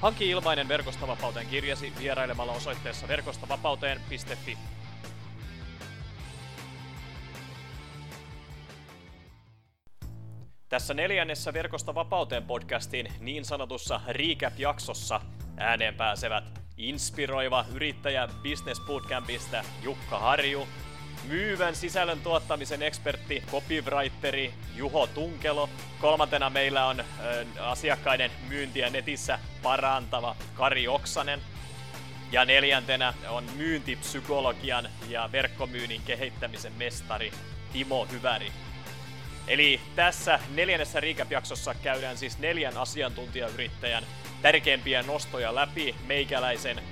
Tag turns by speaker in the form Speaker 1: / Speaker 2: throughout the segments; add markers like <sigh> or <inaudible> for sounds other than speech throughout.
Speaker 1: Hanki ilmainen Verkostavapauteen kirjasi vierailemalla osoitteessa verkostavapauteen.fi. Tässä neljännessä Verkosta vapauteen podcastin niin sanotussa recap-jaksossa ääneen pääsevät inspiroiva yrittäjä Business Bootcampista Jukka Harju, myyvän sisällön tuottamisen ekspertti, copywriteri Juho Tunkelo. Kolmantena meillä on ö, asiakkaiden myyntiä netissä parantava Kari Oksanen. Ja neljäntenä on myyntipsykologian ja verkkomyynnin kehittämisen mestari Timo Hyväri. Eli tässä neljännessä recap-jaksossa käydään siis neljän asiantuntijayrittäjän tärkeimpiä nostoja läpi meikäläisen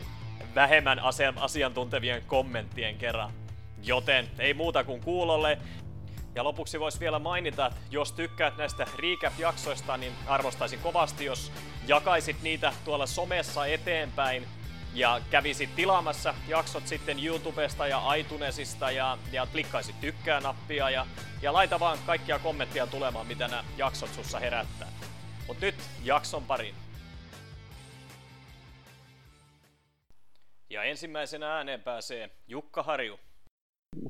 Speaker 1: vähemmän asiantuntevien kommenttien kerran. Joten ei muuta kuin kuulolle. Ja lopuksi voisi vielä mainita, että jos tykkäät näistä recap-jaksoista, niin arvostaisin kovasti, jos jakaisit niitä tuolla somessa eteenpäin ja kävisit tilaamassa jaksot sitten YouTubesta ja iTunesista ja, ja klikkaisit tykkää-nappia ja, ja laita vaan kaikkia kommenttia tulemaan, mitä nämä jaksot sussa herättää. Mut nyt jakson pariin. Ja ensimmäisenä ääneen pääsee Jukka Harju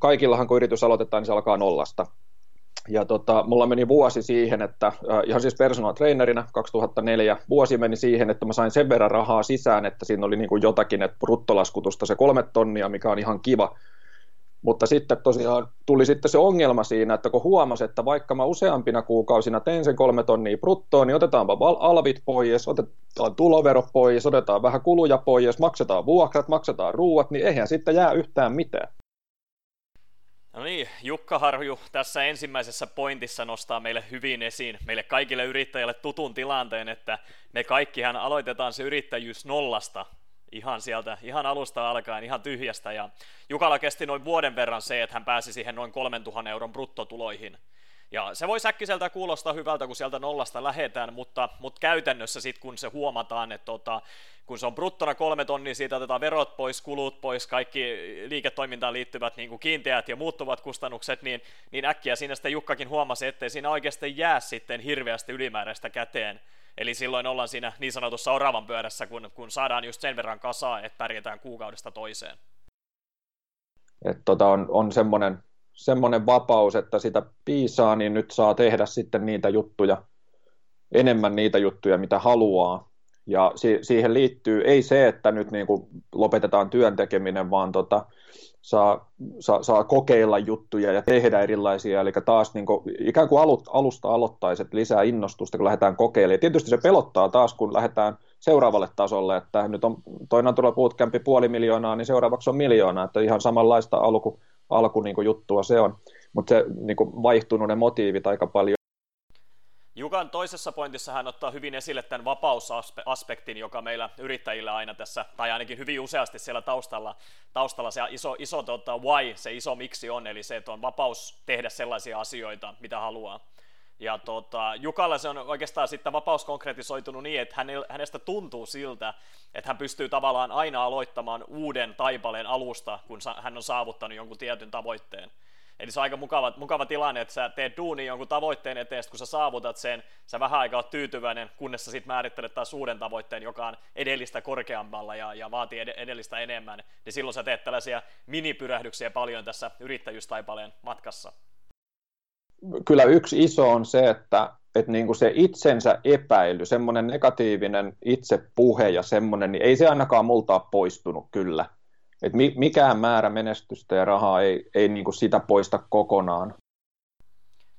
Speaker 2: kaikillahan kun yritys aloitetaan, niin se alkaa nollasta. Ja tota, mulla meni vuosi siihen, että äh, ihan siis personal trainerina 2004, vuosi meni siihen, että mä sain sen verran rahaa sisään, että siinä oli niin kuin jotakin, että bruttolaskutusta se kolme tonnia, mikä on ihan kiva. Mutta sitten tosiaan tuli sitten se ongelma siinä, että kun huomasi, että vaikka mä useampina kuukausina tein sen kolme tonnia bruttoa, niin otetaanpa alvit pois, otetaan tulovero pois, otetaan vähän kuluja pois, maksetaan vuokrat, maksetaan ruuat, niin eihän sitten jää yhtään mitään.
Speaker 1: No niin, Jukka Harju tässä ensimmäisessä pointissa nostaa meille hyvin esiin, meille kaikille yrittäjille tutun tilanteen, että me kaikkihan aloitetaan se yrittäjyys nollasta, ihan sieltä, ihan alusta alkaen, ihan tyhjästä. Ja Jukalla kesti noin vuoden verran se, että hän pääsi siihen noin 3000 euron bruttotuloihin. Ja se voi säkkiseltä kuulostaa hyvältä, kun sieltä nollasta lähetään, mutta, mutta käytännössä sitten kun se huomataan, että tota, kun se on bruttona kolme tonnia, siitä otetaan verot pois, kulut pois, kaikki liiketoimintaan liittyvät niin kuin kiinteät ja muuttuvat kustannukset, niin, niin äkkiä siinä sitten Jukkakin huomasi, ettei siinä oikeasti jää sitten hirveästi ylimääräistä käteen. Eli silloin ollaan siinä niin sanotussa oravan pyörässä, kun, kun saadaan just sen verran kasaa, että pärjätään kuukaudesta toiseen.
Speaker 2: Et tota on, on semmoinen semmoinen vapaus, että sitä piisaa, niin nyt saa tehdä sitten niitä juttuja, enemmän niitä juttuja, mitä haluaa. Ja si- siihen liittyy ei se, että nyt niin kuin lopetetaan työn tekeminen, vaan tota, saa, saa, saa kokeilla juttuja ja tehdä erilaisia, eli taas niin kuin, ikään kuin alut, alusta aloittaisi, lisää innostusta, kun lähdetään kokeilemaan. Ja tietysti se pelottaa taas, kun lähdetään seuraavalle tasolle, että nyt on toinen tulla bootcampi puoli miljoonaa, niin seuraavaksi on miljoona, että ihan samanlaista alku, alku niin kuin juttua se on, mutta se niin kuin vaihtunut ne motiivit aika paljon.
Speaker 1: Jukan toisessa pointissa hän ottaa hyvin esille tämän vapausaspektin, joka meillä yrittäjillä aina tässä, tai ainakin hyvin useasti siellä taustalla, taustalla se iso, iso tota, why, se iso miksi on, eli se, että on vapaus tehdä sellaisia asioita, mitä haluaa. Ja tota, Jukalla se on oikeastaan sitten vapaus konkretisoitunut niin, että hänestä tuntuu siltä, että hän pystyy tavallaan aina aloittamaan uuden taipaleen alusta, kun hän on saavuttanut jonkun tietyn tavoitteen. Eli se on aika mukava, mukava tilanne, että sä teet duuni jonkun tavoitteen eteen, kun sä saavutat sen, sä vähän aikaa oot tyytyväinen, kunnes sä sitten määrittelet taas uuden tavoitteen, joka on edellistä korkeammalla ja, ja vaatii edellistä enemmän, niin silloin sä teet tällaisia minipyrähdyksiä paljon tässä yrittäjyystaipaleen matkassa
Speaker 2: kyllä yksi iso on se, että, että niin kuin se itsensä epäily, semmoinen negatiivinen itsepuhe ja semmoinen, niin ei se ainakaan multa ole poistunut kyllä. Että mikään määrä menestystä ja rahaa ei, ei niin kuin sitä poista kokonaan.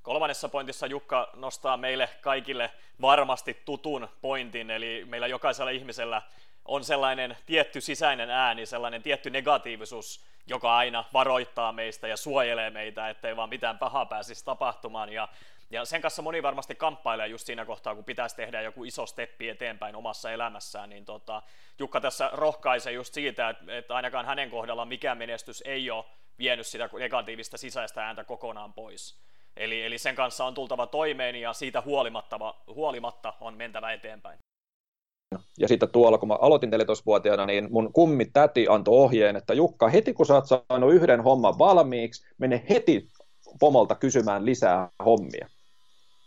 Speaker 1: Kolmannessa pointissa Jukka nostaa meille kaikille varmasti tutun pointin, eli meillä jokaisella ihmisellä on sellainen tietty sisäinen ääni, sellainen tietty negatiivisuus, joka aina varoittaa meistä ja suojelee meitä, ettei vaan mitään pahaa pääsisi tapahtumaan. Ja, Ja sen kanssa moni varmasti kamppailee just siinä kohtaa, kun pitäisi tehdä joku iso steppi eteenpäin omassa elämässään, niin tota, Jukka tässä rohkaisee just siitä, että, että ainakaan hänen kohdallaan mikään menestys ei ole vienyt sitä negatiivista sisäistä ääntä kokonaan pois. Eli, eli sen kanssa on tultava toimeen ja siitä huolimatta, huolimatta on mentävä eteenpäin.
Speaker 2: Ja sitten tuolla, kun mä aloitin 14-vuotiaana, niin mun kummi täti antoi ohjeen, että Jukka, heti kun sä oot saanut yhden homman valmiiksi, mene heti pomolta kysymään lisää hommia.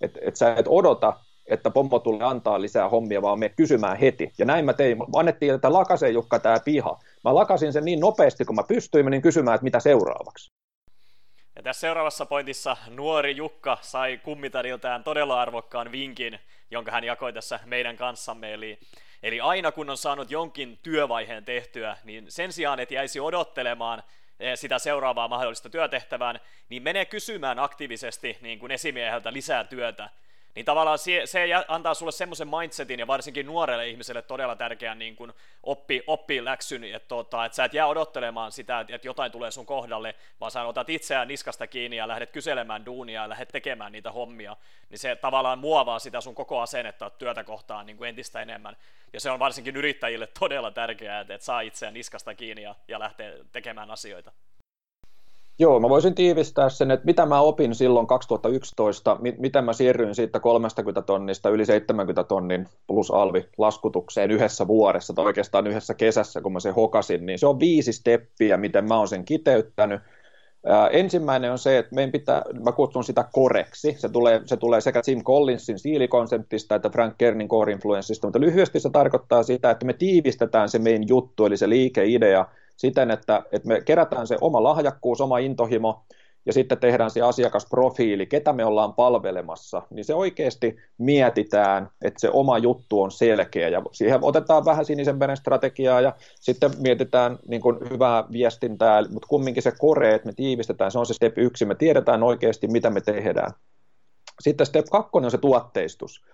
Speaker 2: Että et sä et odota, että pommo tulee antaa lisää hommia, vaan me kysymään heti. Ja näin mä tein. Mä annettiin, että lakasee Jukka tämä piha. Mä lakasin sen niin nopeasti, kun mä pystyin, menin kysymään, että mitä seuraavaksi.
Speaker 1: Ja tässä seuraavassa pointissa nuori Jukka sai kummitadiltaan todella arvokkaan vinkin, jonka hän jakoi tässä meidän kanssamme. Eli, eli aina kun on saanut jonkin työvaiheen tehtyä, niin sen sijaan, että jäisi odottelemaan eh, sitä seuraavaa mahdollista työtehtävään, niin menee kysymään aktiivisesti niin kuin esimieheltä lisää työtä niin tavallaan se, se antaa sulle semmoisen mindsetin ja varsinkin nuorelle ihmiselle todella tärkeän niin kuin oppi, oppi läksyn, että, tota, että sä et jää odottelemaan sitä, että jotain tulee sun kohdalle, vaan sä otat itseään niskasta kiinni ja lähdet kyselemään duunia ja lähdet tekemään niitä hommia, niin se tavallaan muovaa sitä sun koko asennetta työtä kohtaan niin kuin entistä enemmän. Ja se on varsinkin yrittäjille todella tärkeää, että, että saa itseään niskasta kiinni ja, ja lähtee tekemään asioita.
Speaker 2: Joo, mä voisin tiivistää sen, että mitä mä opin silloin 2011, miten mä siirryin siitä 30 tonnista yli 70 tonnin plus alvi laskutukseen yhdessä vuodessa tai oikeastaan yhdessä kesässä, kun mä sen hokasin, niin se on viisi steppiä, miten mä oon sen kiteyttänyt. Ää, ensimmäinen on se, että meidän pitää, mä kutsun sitä koreksi, se tulee, se tulee sekä Jim Collinsin siilikonseptista että Frank Kernin core influenssista, mutta lyhyesti se tarkoittaa sitä, että me tiivistetään se meidän juttu, eli se liikeidea, siten, että, että me kerätään se oma lahjakkuus, oma intohimo, ja sitten tehdään se asiakasprofiili, ketä me ollaan palvelemassa, niin se oikeasti mietitään, että se oma juttu on selkeä, ja siihen otetaan vähän sinisen veren strategiaa, ja sitten mietitään niin kuin hyvää viestintää, mutta kumminkin se kore, että me tiivistetään, se on se step yksi, me tiedetään oikeasti, mitä me tehdään. Sitten step kakkonen on se tuotteistus.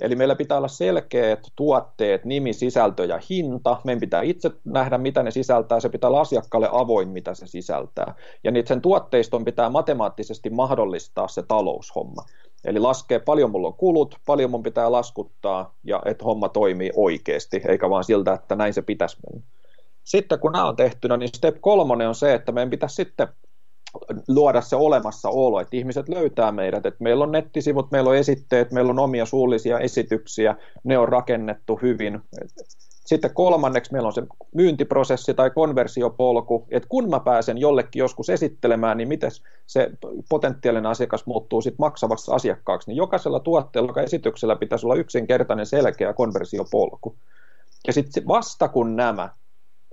Speaker 2: Eli meillä pitää olla selkeät tuotteet, nimi, sisältö ja hinta. Meidän pitää itse nähdä, mitä ne sisältää. Se pitää olla asiakkaalle avoin, mitä se sisältää. Ja niitä sen tuotteiston pitää matemaattisesti mahdollistaa se taloushomma. Eli laskee paljon mulla on kulut, paljon mun pitää laskuttaa ja että homma toimii oikeasti, eikä vaan siltä, että näin se pitäisi mennä. Sitten kun nämä on tehtynä, niin step kolmonen on se, että meidän pitäisi sitten luoda se olemassaolo, että ihmiset löytää meidät, että meillä on nettisivut, meillä on esitteet, meillä on omia suullisia esityksiä, ne on rakennettu hyvin. Sitten kolmanneksi meillä on se myyntiprosessi tai konversiopolku, että kun mä pääsen jollekin joskus esittelemään, niin miten se potentiaalinen asiakas muuttuu sitten maksavaksi asiakkaaksi, niin jokaisella tuotteella, joka esityksellä pitäisi olla yksinkertainen selkeä konversiopolku. Ja sitten vasta kun nämä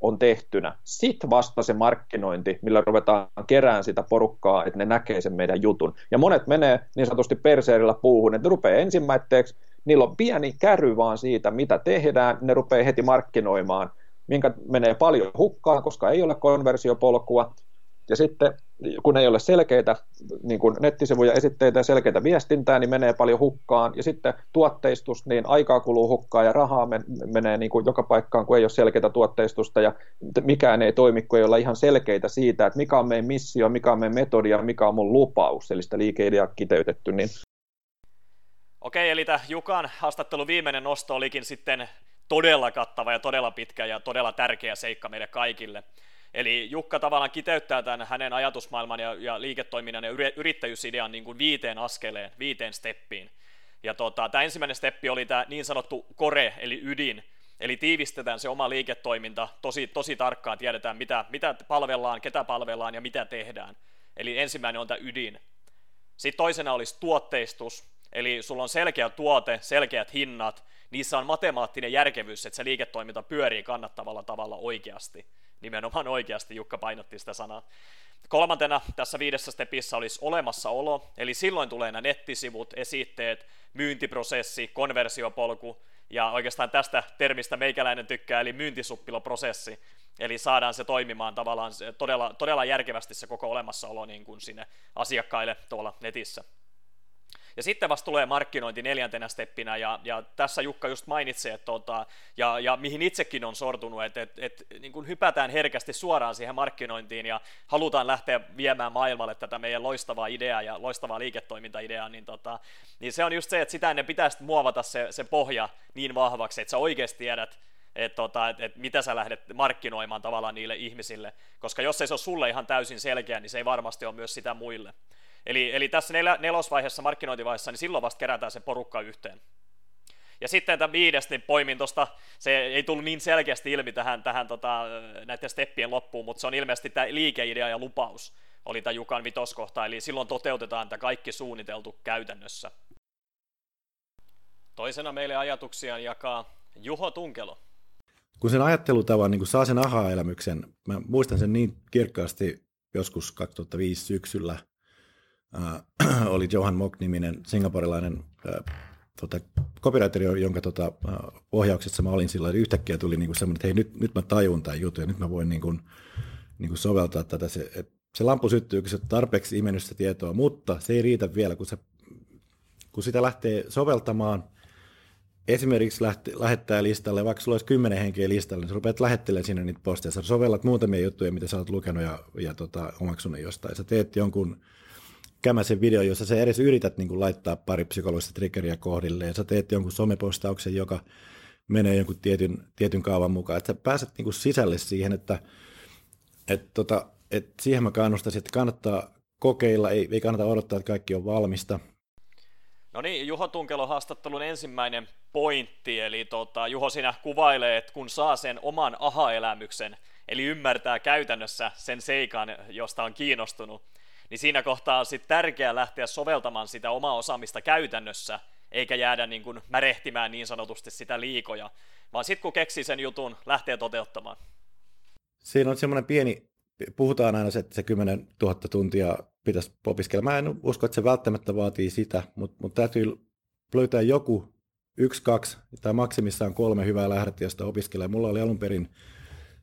Speaker 2: on tehtynä. Sitten vasta se markkinointi, millä ruvetaan kerään sitä porukkaa, että ne näkee sen meidän jutun. Ja monet menee niin sanotusti perseerillä puuhun, että ne rupeaa ensimmäiseksi, niillä on pieni käry vaan siitä, mitä tehdään, ne rupeaa heti markkinoimaan, minkä menee paljon hukkaan, koska ei ole konversiopolkua, ja sitten kun ei ole selkeitä niin kuin nettisivuja, esitteitä ja selkeitä viestintää, niin menee paljon hukkaan. Ja sitten tuotteistus, niin aikaa kuluu hukkaan ja rahaa menee niin kuin joka paikkaan, kun ei ole selkeitä tuotteistusta ja mikään ei toimi, kun ei ole ihan selkeitä siitä, että mikä on meidän missio, mikä on meidän metodi ja mikä on mun lupaus, eli sitä liikeidea kiteytetty. Niin...
Speaker 1: Okei, eli tämä Jukan haastattelu viimeinen nosto olikin sitten todella kattava ja todella pitkä ja todella tärkeä seikka meille kaikille. Eli Jukka tavallaan kiteyttää tämän hänen ajatusmaailman ja, ja liiketoiminnan ja yrittäjyysidean niin kuin viiteen askeleen, viiteen steppiin. Ja tota, tämä ensimmäinen steppi oli tämä niin sanottu core, eli ydin, Eli tiivistetään se oma liiketoiminta tosi, tosi tarkkaan, tiedetään mitä, mitä palvellaan, ketä palvellaan ja mitä tehdään. Eli ensimmäinen on tämä ydin. Sitten toisena olisi tuotteistus, eli sulla on selkeä tuote, selkeät hinnat, niissä on matemaattinen järkevyys, että se liiketoiminta pyörii kannattavalla tavalla oikeasti nimenomaan oikeasti Jukka painotti sitä sanaa. Kolmantena tässä viidessä stepissä olisi olemassaolo, eli silloin tulee nämä nettisivut, esitteet, myyntiprosessi, konversiopolku, ja oikeastaan tästä termistä meikäläinen tykkää, eli myyntisuppiloprosessi, eli saadaan se toimimaan tavallaan todella, todella järkevästi se koko olemassaolo niin kuin sinne asiakkaille tuolla netissä. Ja sitten vasta tulee markkinointi neljäntenä steppinä, ja, ja tässä Jukka just mainitsi, että tota, ja, ja mihin itsekin on sortunut, että et, et, niin kuin hypätään herkästi suoraan siihen markkinointiin, ja halutaan lähteä viemään maailmalle tätä meidän loistavaa ideaa ja loistavaa liiketoimintaideaa, niin, tota, niin se on just se, että sitä ennen pitäisi muovata se, se pohja niin vahvaksi, että sä oikeasti tiedät, että tota, et, et mitä sä lähdet markkinoimaan tavallaan niille ihmisille, koska jos ei se ole sulle ihan täysin selkeä, niin se ei varmasti ole myös sitä muille. Eli, eli tässä nel- nelosvaiheessa, markkinointivaiheessa, niin silloin vasta kerätään se porukka yhteen. Ja sitten tämä viides, niin poimin tuosta, se ei tullut niin selkeästi ilmi tähän, tähän tota, näiden steppien loppuun, mutta se on ilmeisesti tämä liikeidea ja lupaus, oli tämä Jukan vitoskohta, eli silloin toteutetaan tämä kaikki suunniteltu käytännössä. Toisena meille ajatuksia jakaa Juho Tunkelo
Speaker 3: kun sen ajattelutavan niin kun saa sen aha-elämyksen, mä muistan sen niin kirkkaasti joskus 2005 syksyllä, äh, <clears throat> oli Johan Mock-niminen singaporilainen äh, tota, copywriteri, jonka tota, äh, ohjauksessa mä olin silloin, yhtäkkiä tuli niin semmoinen, että hei nyt, nyt mä tajun tämän jutun ja nyt mä voin niin kuin, niin kuin soveltaa tätä. Se, et, se lampu syttyy, kun se tarpeeksi imennyt tietoa, mutta se ei riitä vielä, kun, se, kun sitä lähtee soveltamaan – esimerkiksi lähti, lähettää listalle, vaikka sulla olisi kymmenen henkeä listalle, niin sä rupeat lähettelemään sinne niitä posteja. Sä sovellat muutamia juttuja, mitä sä oot lukenut ja, ja tota, omaksunut jostain. Sä teet jonkun kämäsen video, jossa sä edes yrität niin kuin, laittaa pari psykologista triggeriä kohdille, ja sä teet jonkun somepostauksen, joka menee jonkun tietyn, tietyn kaavan mukaan. Että sä pääset niin kuin, sisälle siihen, että et, tota, et siihen mä kannustaisin, että kannattaa kokeilla, ei, ei kannata odottaa, että kaikki on valmista,
Speaker 1: No niin, Juho Tunkelo haastattelun ensimmäinen pointti, eli tota, Juho sinä kuvailee, että kun saa sen oman aha-elämyksen, eli ymmärtää käytännössä sen seikan, josta on kiinnostunut, niin siinä kohtaa on sitten tärkeää lähteä soveltamaan sitä omaa osaamista käytännössä, eikä jäädä niin kuin märehtimään niin sanotusti sitä liikoja, vaan sitten kun keksii sen jutun, lähtee toteuttamaan.
Speaker 3: Siinä on semmoinen pieni, puhutaan aina se, että se 10 000 tuntia pitäisi opiskella. Mä en usko, että se välttämättä vaatii sitä, mutta, mutta täytyy löytää joku yksi, kaksi tai maksimissaan kolme hyvää lähdettä, josta opiskelee. Mulla oli alun perin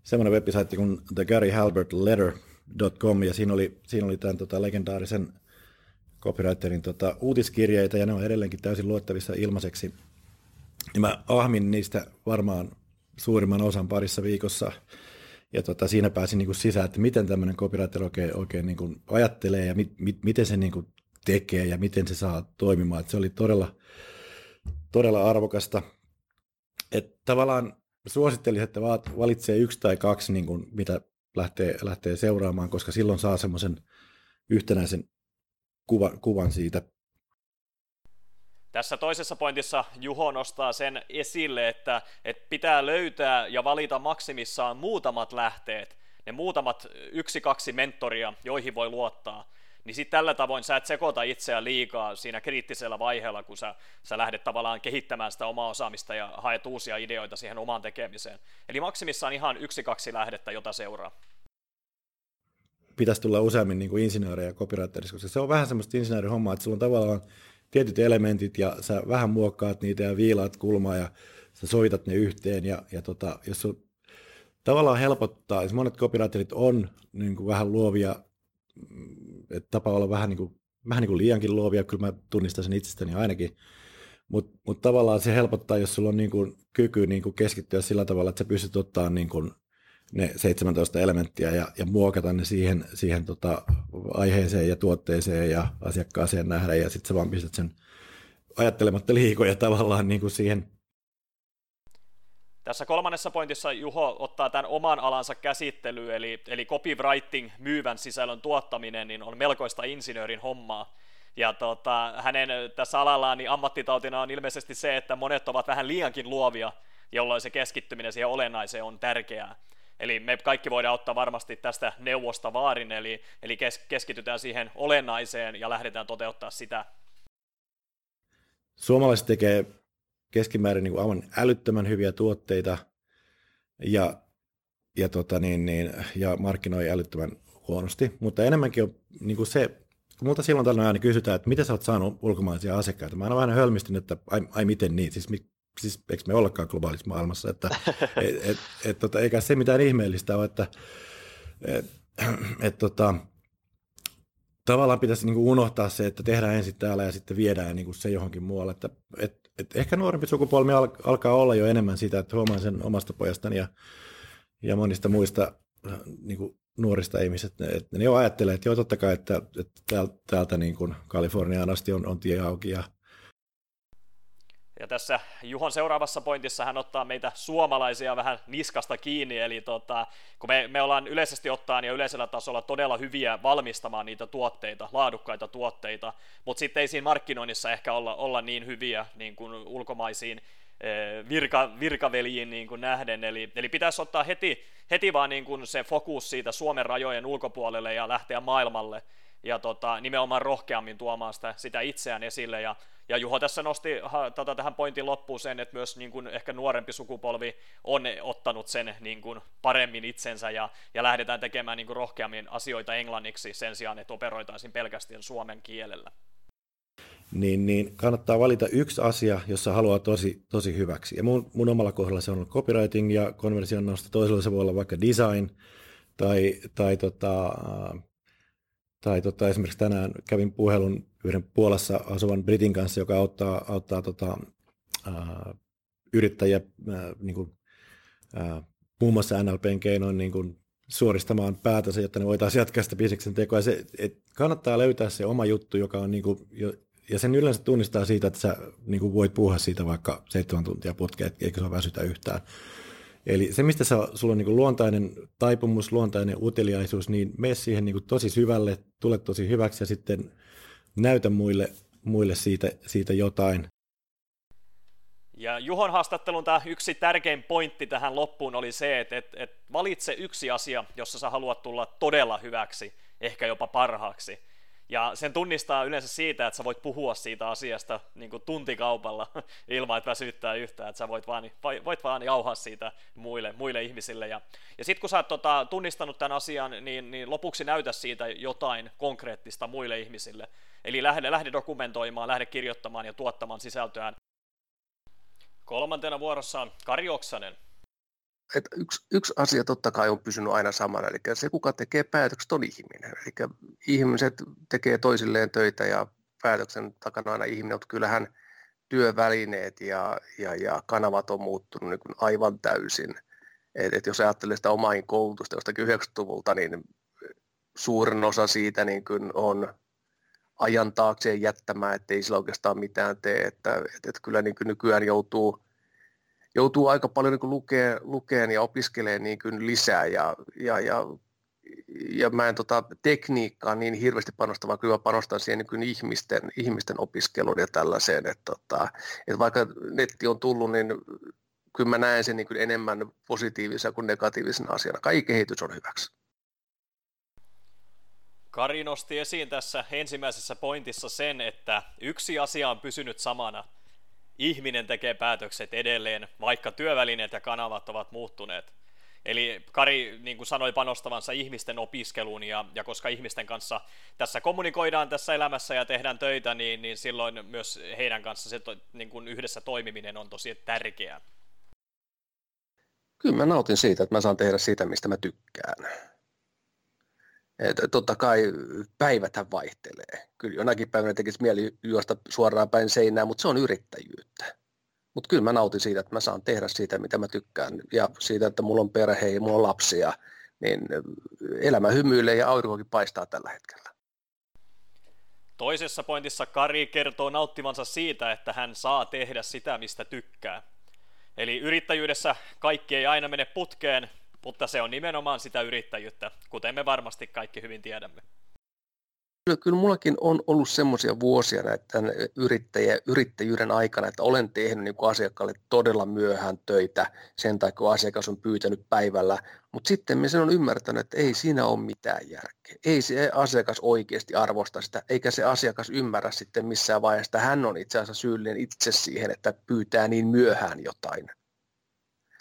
Speaker 3: semmoinen website kuin The Gary Halbert Letter.com, ja siinä oli, siinä oli tämän tota, legendaarisen copywriterin tota, uutiskirjeitä, ja ne on edelleenkin täysin luettavissa ilmaiseksi. Ja mä ahmin niistä varmaan suurimman osan parissa viikossa ja tota, siinä pääsin niin kuin sisään, että miten tämmöinen copywriter oikein, oikein niin kuin ajattelee ja mi, mi, miten se niin kuin tekee ja miten se saa toimimaan. Että se oli todella, todella arvokasta. Että tavallaan suosittelisin, että valitsee yksi tai kaksi, niin kuin, mitä lähtee, lähtee seuraamaan, koska silloin saa semmoisen yhtenäisen kuvan, kuvan siitä.
Speaker 1: Tässä toisessa pointissa Juho nostaa sen esille, että, että pitää löytää ja valita maksimissaan muutamat lähteet, ne muutamat yksi-kaksi mentoria, joihin voi luottaa, niin sitten tällä tavoin sä et sekoita itseä liikaa siinä kriittisellä vaiheella, kun sä, sä lähdet tavallaan kehittämään sitä omaa osaamista ja haet uusia ideoita siihen omaan tekemiseen. Eli maksimissaan ihan yksi-kaksi lähdettä, jota seuraa.
Speaker 3: Pitäisi tulla useammin niin insinöörejä ja copywriterissa, koska se on vähän semmoista insinöörihommaa, että sulla on tavallaan tietyt elementit ja sä vähän muokkaat niitä ja viilaat kulmaa ja sä soitat ne yhteen ja, ja tota, jos sun tavallaan helpottaa, jos monet copywriterit on niin kuin vähän luovia, että tapa olla vähän niin kuin, vähän niin kuin liiankin luovia, kyllä mä tunnistan sen itsestäni ainakin, mutta mut tavallaan se helpottaa, jos sulla on niin kuin kyky niin kuin keskittyä sillä tavalla, että sä pystyt ottaa niin kuin ne 17 elementtiä ja, ja muokata ne siihen, siihen tota aiheeseen ja tuotteeseen ja asiakkaaseen nähdä ja sitten sä vaan pistät sen ajattelematta liikoja tavallaan niin kuin siihen.
Speaker 1: Tässä kolmannessa pointissa Juho ottaa tämän oman alansa käsittelyyn, eli, eli copywriting, myyvän sisällön tuottaminen, niin on melkoista insinöörin hommaa. Ja tota, hänen tässä alallaan niin ammattitautina on ilmeisesti se, että monet ovat vähän liiankin luovia, jolloin se keskittyminen siihen olennaiseen on tärkeää. Eli me kaikki voidaan ottaa varmasti tästä neuvosta vaarin, eli, eli kes, keskitytään siihen olennaiseen ja lähdetään toteuttaa sitä.
Speaker 3: Suomalaiset tekee keskimäärin niin kuin aivan älyttömän hyviä tuotteita ja, ja, tota niin, niin, ja markkinoi älyttömän huonosti, mutta enemmänkin on niin kuin se, kun multa silloin tällöin aina kysytään, että miten sä oot saanut ulkomaisia asiakkaita. Mä aina vähän hölmistin, että ai, ai miten niin, siis siis eikö me ollakaan globaalissa maailmassa, että <laughs> et, et, et, tota, eikä se mitään ihmeellistä ole, että et, et, tota, tavallaan pitäisi niin kuin unohtaa se, että tehdään ensin täällä ja sitten viedään niin kuin se johonkin muualle. Että, et, et ehkä nuorempi sukupolvi al, alkaa olla jo enemmän sitä, että huomaan sen omasta pojastani ja, ja monista muista niin kuin nuorista ihmisistä, että ne jo ajattelee, että joo totta kai, että, että täältä, täältä niin kuin Kaliforniaan asti on, on tie auki ja
Speaker 1: ja tässä Juhon seuraavassa pointissa hän ottaa meitä suomalaisia vähän niskasta kiinni, eli tota, kun me, me ollaan yleisesti ottaen ja yleisellä tasolla todella hyviä valmistamaan niitä tuotteita, laadukkaita tuotteita, mutta sitten ei siinä markkinoinnissa ehkä olla, olla niin hyviä niin kuin ulkomaisiin eh, virka, virkaveljiin niin kuin nähden, eli, eli pitäisi ottaa heti, heti vaan niin kuin se fokus siitä Suomen rajojen ulkopuolelle ja lähteä maailmalle, ja tota, nimenomaan rohkeammin tuomaan sitä, sitä itseään esille, ja ja Juho tässä nosti ha, tota, tähän pointin loppuun sen, että myös niin kuin, ehkä nuorempi sukupolvi on ottanut sen niin kuin, paremmin itsensä ja, ja lähdetään tekemään niin kuin, rohkeammin asioita englanniksi sen sijaan, että operoitaisiin pelkästään suomen kielellä.
Speaker 3: Niin, niin kannattaa valita yksi asia, jossa haluaa tosi, tosi hyväksi. Ja mun, mun omalla kohdalla se on ollut copywriting ja konversion nosto. Toisella se voi olla vaikka design tai, tai tota, tai tota, esimerkiksi tänään kävin puhelun yhden Puolassa asuvan Britin kanssa, joka auttaa, auttaa tota, ää, yrittäjiä ää, niin kuin, ää, muun muassa NLPn keinoin niin kuin, suoristamaan päätönsä, jotta ne voitaisiin jatkaa sitä bisneksen tekoa. Se, et kannattaa löytää se oma juttu, joka on niin kuin, ja sen yleensä tunnistaa siitä, että sä niin kuin voit puhua siitä vaikka seitsemän tuntia putkea, eikä se väsytä yhtään. Eli se, mistä sä, sulla on niin luontainen taipumus, luontainen uteliaisuus, niin mene siihen niin tosi syvälle, tule tosi hyväksi ja sitten näytä muille, muille siitä, siitä jotain.
Speaker 1: Ja Juhon haastattelun tämä yksi tärkein pointti tähän loppuun oli se, että, että, että valitse yksi asia, jossa sä haluat tulla todella hyväksi, ehkä jopa parhaaksi. Ja sen tunnistaa yleensä siitä, että sä voit puhua siitä asiasta niin kuin tuntikaupalla <laughs> ilman, että väsyttää yhtään, että sä voit vaan, voit vaan jauhaa siitä muille, muille ihmisille. Ja, ja sitten kun sä oot tota, tunnistanut tämän asian, niin, niin lopuksi näytä siitä jotain konkreettista muille ihmisille. Eli lähde, lähde dokumentoimaan, lähde kirjoittamaan ja tuottamaan sisältöään. Kolmantena vuorossa on Kari Oksanen
Speaker 4: että yksi, yksi asia totta kai on pysynyt aina samana, eli se kuka tekee päätökset on ihminen. Eli ihmiset tekee toisilleen töitä ja päätöksen takana aina ihminen, mutta kyllähän työvälineet ja, ja, ja kanavat on muuttunut niin kuin aivan täysin. Et, et jos ajattelee sitä omaa koulutusta jostakin 90-luvulta, niin suurin osa siitä niin kuin on ajan taakseen jättämään, ettei sillä oikeastaan mitään tee. Että, et, et kyllä niin kuin nykyään joutuu joutuu aika paljon niin lukeen, lukeen ja opiskelemaan niin kuin lisää ja, ja, ja, ja mä en tota, tekniikkaan niin hirveästi panosta, vaan kyllä panostan siihen niin kuin ihmisten, ihmisten opiskeluun ja tällaiseen, että, tota, että vaikka netti on tullut, niin kyllä mä näen sen niin kuin enemmän positiivisena kuin negatiivisena asiana. Kaikki kehitys on hyväksi.
Speaker 1: Kari nosti esiin tässä ensimmäisessä pointissa sen, että yksi asia on pysynyt samana – ihminen tekee päätökset edelleen, vaikka työvälineet ja kanavat ovat muuttuneet. Eli Kari niin kuin sanoi panostavansa ihmisten opiskeluun, ja, ja koska ihmisten kanssa tässä kommunikoidaan tässä elämässä ja tehdään töitä, niin, niin silloin myös heidän kanssa se to, niin kuin yhdessä toimiminen on tosi tärkeää.
Speaker 4: Kyllä mä nautin siitä, että mä saan tehdä sitä, mistä mä tykkään. Et totta kai päiväthän vaihtelee. Kyllä jonakin päivänä tekisi mieli juosta suoraan päin seinään, mutta se on yrittäjyyttä. Mutta kyllä mä nautin siitä, että mä saan tehdä siitä, mitä mä tykkään. Ja siitä, että mulla on perhe ja mulla on lapsia. Niin elämä hymyilee ja aurinkokin paistaa tällä hetkellä.
Speaker 1: Toisessa pointissa Kari kertoo nauttivansa siitä, että hän saa tehdä sitä, mistä tykkää. Eli yrittäjyydessä kaikki ei aina mene putkeen, mutta se on nimenomaan sitä yrittäjyyttä, kuten me varmasti kaikki hyvin tiedämme.
Speaker 4: Kyllä, kyllä mullakin on ollut semmoisia vuosia näiden yrittäjä, yrittäjyyden aikana, että olen tehnyt niin asiakkaalle todella myöhään töitä sen takia, kun asiakas on pyytänyt päivällä. Mutta sitten me sen on ymmärtänyt, että ei siinä ole mitään järkeä. Ei se asiakas oikeasti arvosta sitä, eikä se asiakas ymmärrä sitten missään vaiheessa, että hän on itse asiassa syyllinen itse siihen, että pyytää niin myöhään jotain.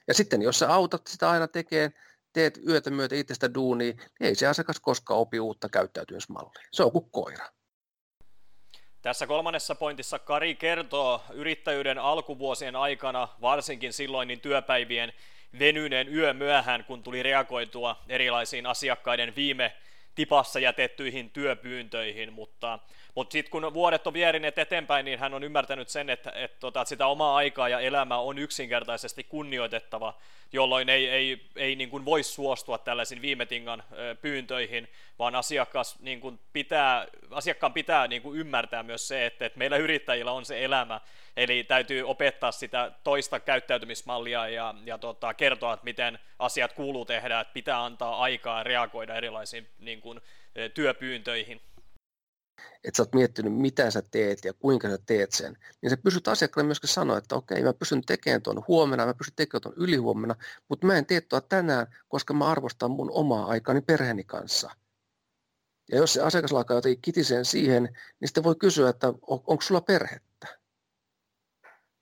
Speaker 4: Ja sitten jos sä autat sitä aina tekee, teet yötä myötä itsestä duunia, niin ei se asiakas koskaan opi uutta käyttäytymismallia. Se on kuin koira.
Speaker 1: Tässä kolmannessa pointissa Kari kertoo yrittäjyyden alkuvuosien aikana, varsinkin silloin niin työpäivien venyneen yö myöhään, kun tuli reagoitua erilaisiin asiakkaiden viime tipassa jätettyihin työpyyntöihin, mutta, mutta sitten kun vuodet on vierineet eteenpäin, niin hän on ymmärtänyt sen, että, että, tota, että sitä omaa aikaa ja elämää on yksinkertaisesti kunnioitettava, jolloin ei, ei, ei niin kuin voi suostua tällaisiin viimetingan pyyntöihin, vaan asiakas, niin kuin pitää, asiakkaan pitää niin kuin ymmärtää myös se, että, että meillä yrittäjillä on se elämä, eli täytyy opettaa sitä toista käyttäytymismallia ja, ja tota, kertoa, että miten asiat kuuluu tehdä, että pitää antaa aikaa reagoida erilaisiin niin kuin, työpyyntöihin
Speaker 4: että sä oot miettinyt, mitä sä teet ja kuinka sä teet sen, niin sä pystyt asiakkaalle myöskin sanoa, että okei, mä pystyn tekemään tuon huomenna, mä pystyn tekemään tuon ylihuomenna, mutta mä en tee tuota tänään, koska mä arvostan mun omaa aikaani perheeni kanssa. Ja jos se asiakas alkaa jotenkin kitiseen siihen, niin sitten voi kysyä, että on, onko sulla perhettä?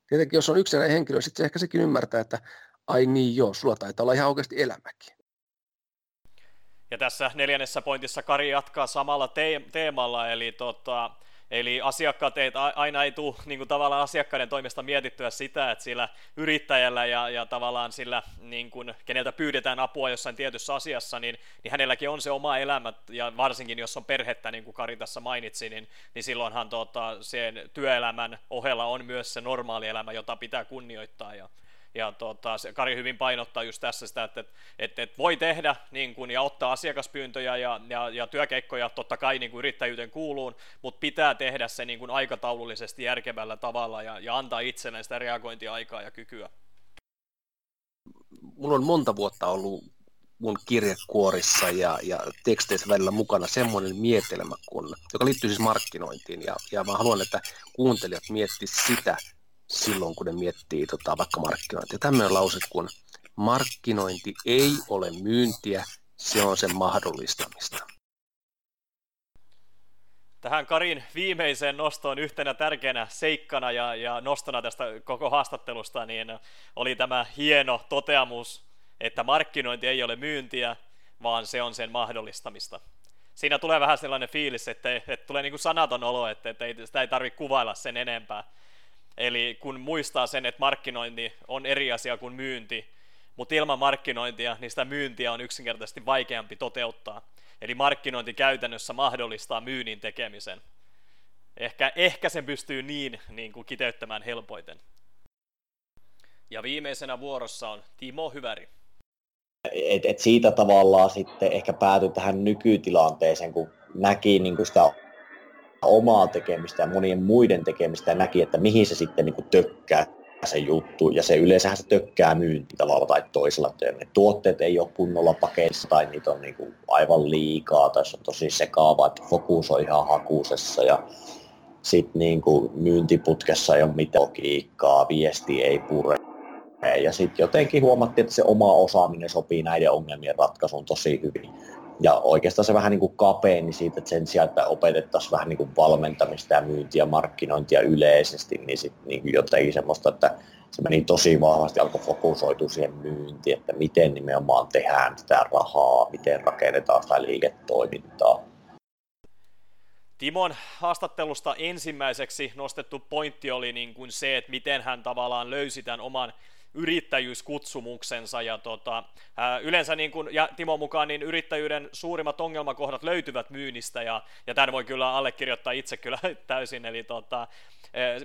Speaker 4: Tietenkin jos on yksinäinen henkilö, sitten se ehkä sekin ymmärtää, että ai niin joo, sulla taitaa olla ihan oikeasti elämäkin.
Speaker 1: Ja tässä neljännessä pointissa Kari jatkaa samalla te- teemalla, eli, tota, eli asiakkaat ei, aina ei tule niin kuin tavallaan asiakkaiden toimesta mietittyä sitä, että sillä yrittäjällä ja, ja tavallaan sillä, niin kuin, keneltä pyydetään apua jossain tietyssä asiassa, niin, niin hänelläkin on se oma elämä, ja varsinkin jos on perhettä, niin kuin Kari tässä mainitsi, niin, niin silloinhan tota, sen työelämän ohella on myös se normaali elämä, jota pitää kunnioittaa, ja, ja tota, se Kari hyvin painottaa just tässä sitä, että, että, että voi tehdä niin kuin, ja ottaa asiakaspyyntöjä ja, ja, ja työkeikkoja totta kai niin kuin yrittäjyyteen kuuluun, mutta pitää tehdä se niin kuin aikataulullisesti järkevällä tavalla ja, ja antaa itselleen sitä reagointiaikaa ja kykyä.
Speaker 4: Mulla on monta vuotta ollut mun kirjekuorissa ja, ja teksteissä välillä mukana semmoinen mietelmä, kun, joka liittyy siis markkinointiin. Ja, ja mä haluan, että kuuntelijat miettisivät sitä, silloin, kun ne miettii tota, vaikka markkinointia. Tämmöinen lause kun markkinointi ei ole myyntiä, se on sen mahdollistamista.
Speaker 1: Tähän Karin viimeiseen nostoon yhtenä tärkeänä seikkana ja, ja nostona tästä koko haastattelusta niin oli tämä hieno toteamus, että markkinointi ei ole myyntiä, vaan se on sen mahdollistamista. Siinä tulee vähän sellainen fiilis, että, että tulee niin kuin sanaton olo, että, että ei, sitä ei tarvitse kuvailla sen enempää. Eli kun muistaa sen, että markkinointi on eri asia kuin myynti, mutta ilman markkinointia, niin sitä myyntiä on yksinkertaisesti vaikeampi toteuttaa. Eli markkinointi käytännössä mahdollistaa myynnin tekemisen. Ehkä, ehkä sen pystyy niin, niin kuin kiteyttämään helpoiten. Ja viimeisenä vuorossa on Timo Hyväri.
Speaker 5: Et, et siitä tavallaan sitten ehkä päätyi tähän nykytilanteeseen, kun näki niin kuin sitä omaa tekemistä ja monien muiden tekemistä ja näki, että mihin se sitten niin kuin tökkää se juttu. Ja se yleensähän se tökkää myynti tavalla tai toisella. Ne tuotteet ei ole kunnolla pakeissa tai niitä on niin kuin aivan liikaa tai se on tosi sekaava, että fokus on ihan hakuusessa ja sitten niin kuin myyntiputkessa ei ole mitään logiikkaa, viesti ei pure. Ja sitten jotenkin huomattiin, että se oma osaaminen sopii näiden ongelmien ratkaisuun tosi hyvin. Ja oikeastaan se vähän niin kuin kapeeni siitä, että sen sijaan, että opetettaisiin vähän niin kuin valmentamista ja myyntiä, markkinointia yleisesti, niin sitten niin jotenkin semmoista, että se meni tosi vahvasti, alkoi fokusoitua siihen myyntiin, että miten nimenomaan tehdään sitä rahaa, miten rakennetaan sitä liiketoimintaa.
Speaker 1: Timon haastattelusta ensimmäiseksi nostettu pointti oli niin kuin se, että miten hän tavallaan löysi tämän oman yrittäjyyskutsumuksensa ja tota, ää, yleensä niin kuin, ja Timo mukaan niin yrittäjyyden suurimmat ongelmakohdat löytyvät myynnistä ja, ja tämän voi kyllä allekirjoittaa itse kyllä <laughs> täysin, eli tota, ää,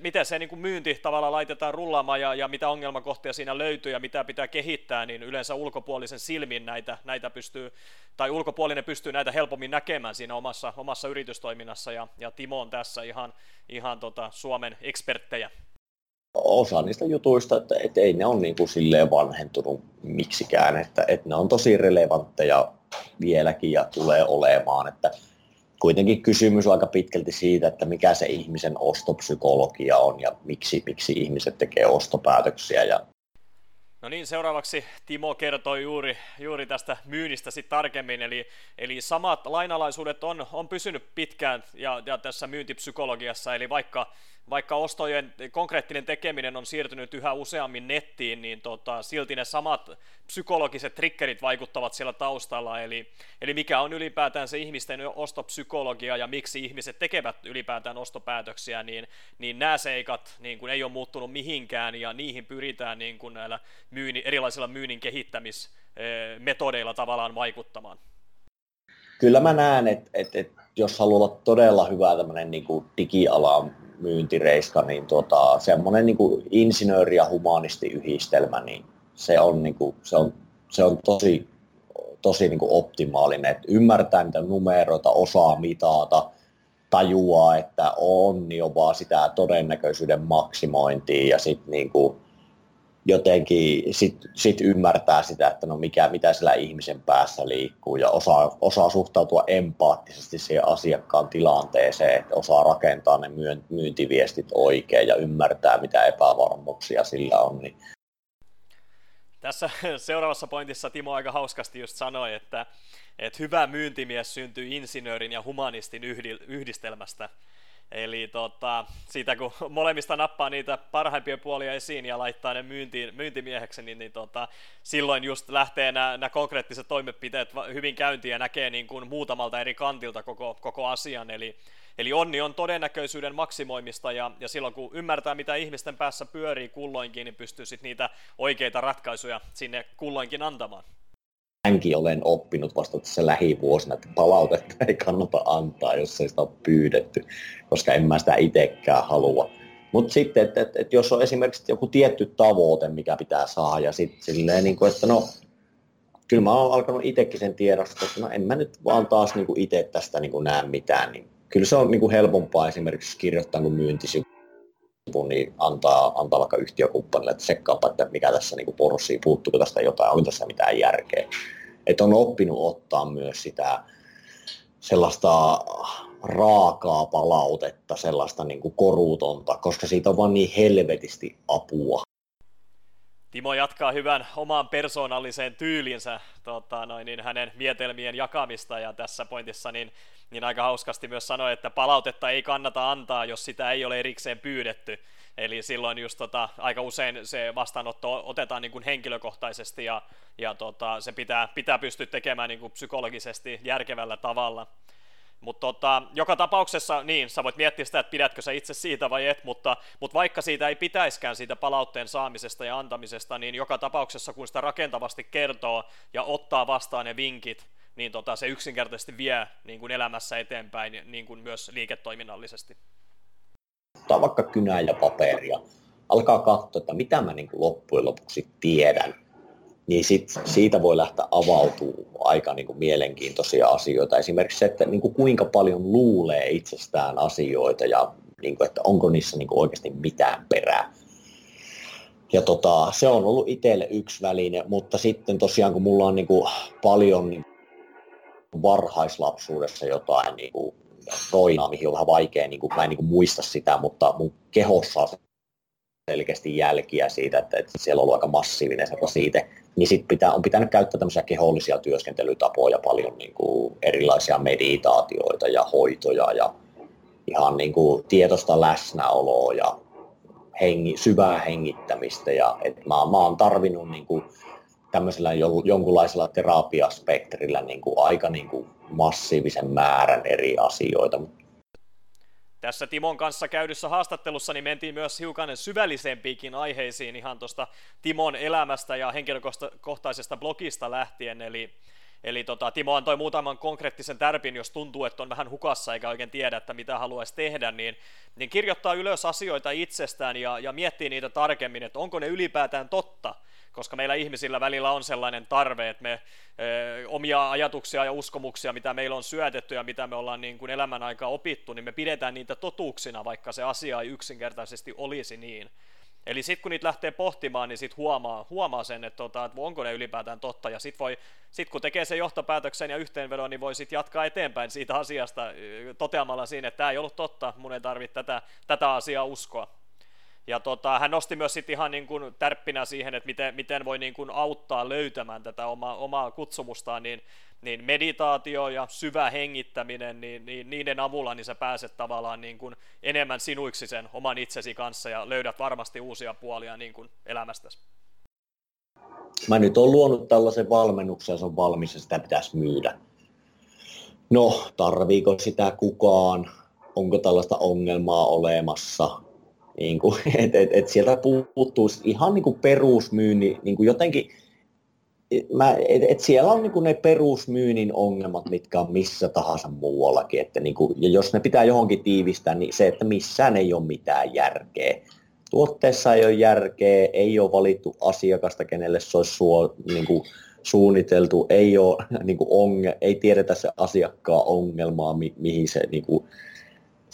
Speaker 1: miten se niin kuin myynti tavallaan laitetaan rullaamaan ja, ja mitä ongelmakohtia siinä löytyy ja mitä pitää kehittää, niin yleensä ulkopuolisen silmin näitä, näitä pystyy, tai ulkopuolinen pystyy näitä helpommin näkemään siinä omassa, omassa yritystoiminnassa ja, ja Timo on tässä ihan, ihan tota Suomen eksperttejä
Speaker 5: osa niistä jutuista, että, että ei ne ole niin kuin silleen vanhentunut miksikään, että, että ne on tosi relevantteja vieläkin ja tulee olemaan, että kuitenkin kysymys on aika pitkälti siitä, että mikä se ihmisen ostopsykologia on ja miksi, miksi ihmiset tekee ostopäätöksiä ja
Speaker 1: No niin, seuraavaksi Timo kertoi juuri, juuri tästä myynnistä sit tarkemmin, eli, eli samat lainalaisuudet on, on pysynyt pitkään ja, ja tässä myyntipsykologiassa, eli vaikka vaikka ostojen konkreettinen tekeminen on siirtynyt yhä useammin nettiin, niin tota, silti ne samat psykologiset triggerit vaikuttavat siellä taustalla, eli, eli mikä on ylipäätään se ihmisten ostopsykologia ja miksi ihmiset tekevät ylipäätään ostopäätöksiä, niin, niin nämä seikat niin kuin ei ole muuttunut mihinkään ja niihin pyritään niin kuin näillä myyni, erilaisilla myynnin kehittämismetodeilla tavallaan vaikuttamaan.
Speaker 5: kyllä mä näen, että, että, että jos haluaa olla todella hyvä tämmöinen niin kuin digialan myyntireiska, niin tota, semmoinen niin kuin insinööri- ja humanistiyhdistelmä, niin se on, niin kuin, se on, se on tosi, tosi niin kuin optimaalinen, että ymmärtää niitä numeroita, osaa mitata, tajuaa, että on on vaan sitä todennäköisyyden maksimointia ja sitten niin kuin jotenkin sit, sit ymmärtää sitä, että no mikä, mitä sillä ihmisen päässä liikkuu ja osaa, osaa suhtautua empaattisesti siihen asiakkaan tilanteeseen, että osaa rakentaa ne myyntiviestit oikein ja ymmärtää, mitä epävarmuuksia sillä on. Niin.
Speaker 1: Tässä <laughs> seuraavassa pointissa Timo aika hauskasti just sanoi, että, että hyvä myyntimies syntyy insinöörin ja humanistin yhdistelmästä. Eli tota, siitä kun <laughs> molemmista nappaa niitä parhaimpia puolia esiin ja laittaa ne myyntiin, myyntimieheksi, niin, niin tota, silloin just lähtee nämä konkreettiset toimenpiteet hyvin käyntiin ja näkee niin kuin muutamalta eri kantilta koko, koko asian. Eli, eli onni on todennäköisyyden maksimoimista ja, ja silloin kun ymmärtää, mitä ihmisten päässä pyörii kulloinkin, niin pystyy sitten niitä oikeita ratkaisuja sinne kulloinkin antamaan
Speaker 5: hänkin olen oppinut vasta tässä lähivuosina, että palautetta ei kannata antaa, jos ei sitä ole pyydetty, koska en mä sitä itsekään halua. Mutta sitten, että et, et jos on esimerkiksi joku tietty tavoite, mikä pitää saada, ja sitten silleen, niin kuin, että no, kyllä mä oon alkanut itsekin sen tiedostaa, että no en mä nyt vaan taas niin kuin itse tästä niin kuin näe mitään, niin kyllä se on niin kuin helpompaa esimerkiksi kirjoittaa kuin myyntisivu niin antaa, antaa vaikka yhtiökumppanille, että sekkaapa, että mikä tässä niin porssii, puuttuuko tästä jotain, onko tässä mitään järkeä. Että on oppinut ottaa myös sitä sellaista raakaa palautetta, sellaista niin kuin koruutonta, koska siitä on vaan niin helvetisti apua.
Speaker 1: Timo jatkaa hyvän oman persoonalliseen tyylinsä tota, noin, niin hänen mietelmien jakamista ja tässä pointissa niin, niin aika hauskasti myös sanoi, että palautetta ei kannata antaa, jos sitä ei ole erikseen pyydetty. Eli silloin just tota, aika usein se vastaanotto otetaan niin kuin henkilökohtaisesti ja, ja tota, se pitää, pitää pystyä tekemään niin kuin psykologisesti järkevällä tavalla. Mutta tota, joka tapauksessa, niin, sä voit miettiä sitä, että pidätkö sä itse siitä vai et, mutta, mutta vaikka siitä ei pitäiskään siitä palautteen saamisesta ja antamisesta, niin joka tapauksessa, kun sitä rakentavasti kertoo ja ottaa vastaan ne vinkit, niin tota, se yksinkertaisesti vie niin kuin elämässä eteenpäin niin kuin myös liiketoiminnallisesti.
Speaker 5: Ottaa vaikka kynää ja paperia, alkaa katsoa, että mitä mä niin kuin loppujen lopuksi tiedän, niin sit siitä voi lähteä avautuu aika niin kuin mielenkiintoisia asioita. Esimerkiksi se, että niin kuin kuinka paljon luulee itsestään asioita ja niin kuin, että onko niissä niin kuin oikeasti mitään perää. Ja tota, se on ollut itselle yksi väline, mutta sitten tosiaan kun mulla on niin kuin paljon niin varhaislapsuudessa jotain niin kuin roinaa, mihin on vähän vaikea, niin kuin, mä en niin kuin muista sitä, mutta mun kehossa on selkeästi jälkiä siitä, että, että siellä on ollut aika massiivinen se rasite, niin sit pitää, on pitänyt käyttää tämmöisiä kehollisia työskentelytapoja, paljon niin kuin erilaisia meditaatioita ja hoitoja ja ihan niin kuin tietoista läsnäoloa ja hengi, syvää hengittämistä. Ja, et mä, mä oon tarvinnut niin kuin tämmöisellä jonkunlaisella terapiaspektrillä niin kuin aika niin kuin massiivisen määrän eri asioita.
Speaker 1: Tässä Timon kanssa käydyssä haastattelussa niin mentiin myös hiukan syvällisempiinkin aiheisiin ihan tuosta Timon elämästä ja henkilökohtaisesta blogista lähtien, eli Eli tota, Timo antoi muutaman konkreettisen tärpin, jos tuntuu, että on vähän hukassa eikä oikein tiedä, että mitä haluaisi tehdä, niin, niin kirjoittaa ylös asioita itsestään ja, ja miettii niitä tarkemmin, että onko ne ylipäätään totta koska meillä ihmisillä välillä on sellainen tarve, että me ö, omia ajatuksia ja uskomuksia, mitä meillä on syötetty ja mitä me ollaan niin kuin elämän aikaa opittu, niin me pidetään niitä totuuksina, vaikka se asia ei yksinkertaisesti olisi niin. Eli sitten kun niitä lähtee pohtimaan, niin sitten huomaa, huomaa sen, että, tota, että onko ne ylipäätään totta. Ja sitten sit kun tekee sen johtopäätöksen ja yhteenvedon, niin voi sitten jatkaa eteenpäin siitä asiasta toteamalla siinä, että tämä ei ollut totta, mun ei tarvitse tätä, tätä asiaa uskoa. Ja tota, hän nosti myös sit ihan niin kuin tärppinä siihen, että miten, miten voi niin kuin auttaa löytämään tätä oma, omaa kutsumustaan, niin, niin meditaatio ja syvä hengittäminen, niin, niin niiden avulla niin sä pääset tavallaan niin kuin enemmän sinuiksi sen oman itsesi kanssa ja löydät varmasti uusia puolia niin kuin elämästäsi.
Speaker 5: Mä nyt olen luonut tällaisen valmennuksen se on valmis ja sitä pitäisi myydä. No, tarviiko sitä kukaan? Onko tällaista ongelmaa olemassa? Niin kuin, <laughs> et, et, et sieltä puuttuu ihan niin kuin perusmyynni, niin kuin jotenkin mä, et, et siellä on niinku ne perusmyynnin ongelmat, mitkä on missä tahansa muuallakin. Että niinku, ja jos ne pitää johonkin tiivistää, niin se, että missään ei ole mitään järkeä. Tuotteessa ei ole järkeä, ei ole valittu asiakasta, kenelle se olisi suo, niinku, suunniteltu, ei, ole, niinku, onge, ei tiedetä se asiakkaan ongelmaa, mi, mihin se niinku,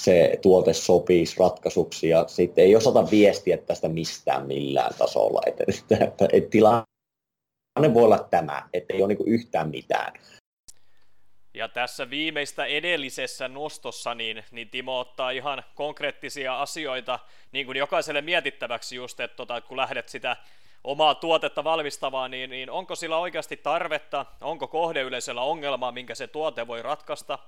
Speaker 5: se tuote sopisi ratkaisuksi ja sitten ei osata viestiä tästä mistään millään tasolla. Että, että, että, että tilanne voi olla tämä, että ei ole niin yhtään mitään.
Speaker 1: Ja tässä viimeistä edellisessä nostossa, niin, niin Timo ottaa ihan konkreettisia asioita niin kuin jokaiselle mietittäväksi just, että tota, kun lähdet sitä omaa tuotetta valmistamaan, niin, niin onko sillä oikeasti tarvetta, onko kohdeyleisöllä ongelmaa, minkä se tuote voi ratkaista,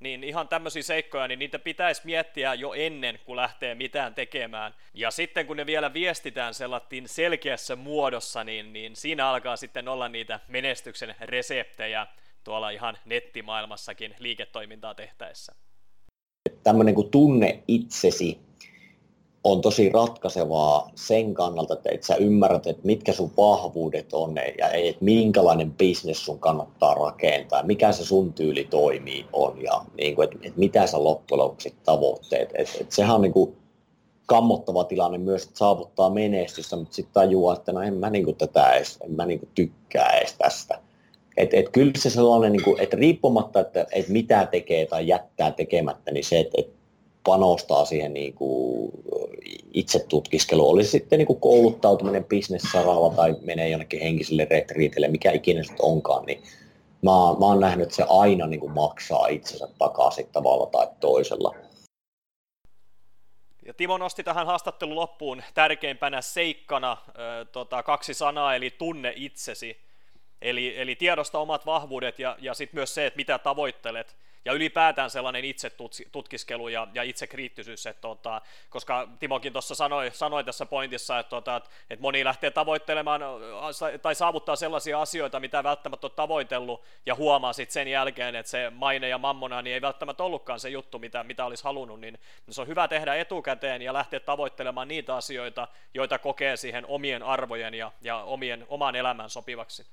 Speaker 1: niin ihan tämmöisiä seikkoja, niin niitä pitäisi miettiä jo ennen kuin lähtee mitään tekemään. Ja sitten kun ne vielä viestitään sellatin selkeässä muodossa, niin, niin siinä alkaa sitten olla niitä menestyksen reseptejä tuolla ihan nettimaailmassakin liiketoimintaa tehtäessä.
Speaker 5: Tämmöinen kuin tunne itsesi on tosi ratkaisevaa sen kannalta, että sä ymmärrät, että mitkä sun vahvuudet on ja että minkälainen bisnes sun kannattaa rakentaa, mikä se sun tyyli toimii on ja niin kuin, että, että mitä sä loppujen lopuksi tavoitteet. Että, että sehän on niin kuin kammottava tilanne myös, että saavuttaa menestystä, mutta sitten tajuaa, että no en mä niin kuin tätä edes, en mä niin kuin tykkää edes tästä. Et, et kyllä se sellainen, niin kuin, että riippumatta, että, että mitä tekee tai jättää tekemättä, niin se, että, että panostaa siihen niin kuin itse tutkiskelu, oli sitten niin kuin kouluttautuminen bisnessaralla tai menee jonnekin henkiselle retriitille, mikä ikinä se onkaan, niin mä, mä oon nähnyt, että se aina niin kuin maksaa itsensä takaisin tavalla tai toisella.
Speaker 1: Ja Timo nosti tähän haastattelun loppuun tärkeimpänä seikkana äh, tota, kaksi sanaa, eli tunne itsesi. Eli, eli tiedosta omat vahvuudet ja, ja sitten myös se, että mitä tavoittelet ja ylipäätään sellainen itse tutkiskelu ja, ja itsekriittisyys, että tota, koska Timokin tuossa sanoi, sanoi tässä pointissa, että, tota, että moni lähtee tavoittelemaan tai saavuttaa sellaisia asioita, mitä välttämättä on tavoitellut ja huomaa sitten sen jälkeen, että se maine ja mammona niin ei välttämättä ollutkaan se juttu, mitä, mitä olisi halunnut, niin se on hyvä tehdä etukäteen ja lähteä tavoittelemaan niitä asioita, joita kokee siihen omien arvojen ja, ja omien, omaan elämään sopivaksi.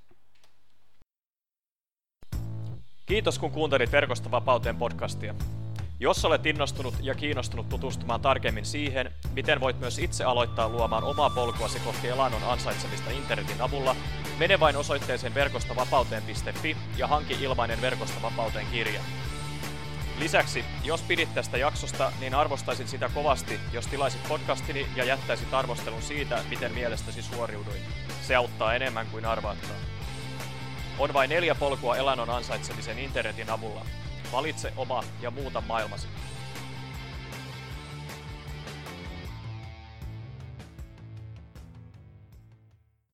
Speaker 1: Kiitos kun kuuntelit Verkosta vapauteen podcastia. Jos olet innostunut ja kiinnostunut tutustumaan tarkemmin siihen, miten voit myös itse aloittaa luomaan omaa polkuasi kohti elannon ansaitsemista internetin avulla, mene vain osoitteeseen verkostavapauteen.fi ja hanki ilmainen Verkosta vapauteen kirja. Lisäksi, jos pidit tästä jaksosta, niin arvostaisin sitä kovasti, jos tilaisit podcastini ja jättäisit arvostelun siitä, miten mielestäsi suoriuduin. Se auttaa enemmän kuin arvaattaa. On vain neljä polkua elannon ansaitsemisen internetin avulla. Valitse oma ja muuta maailmasi.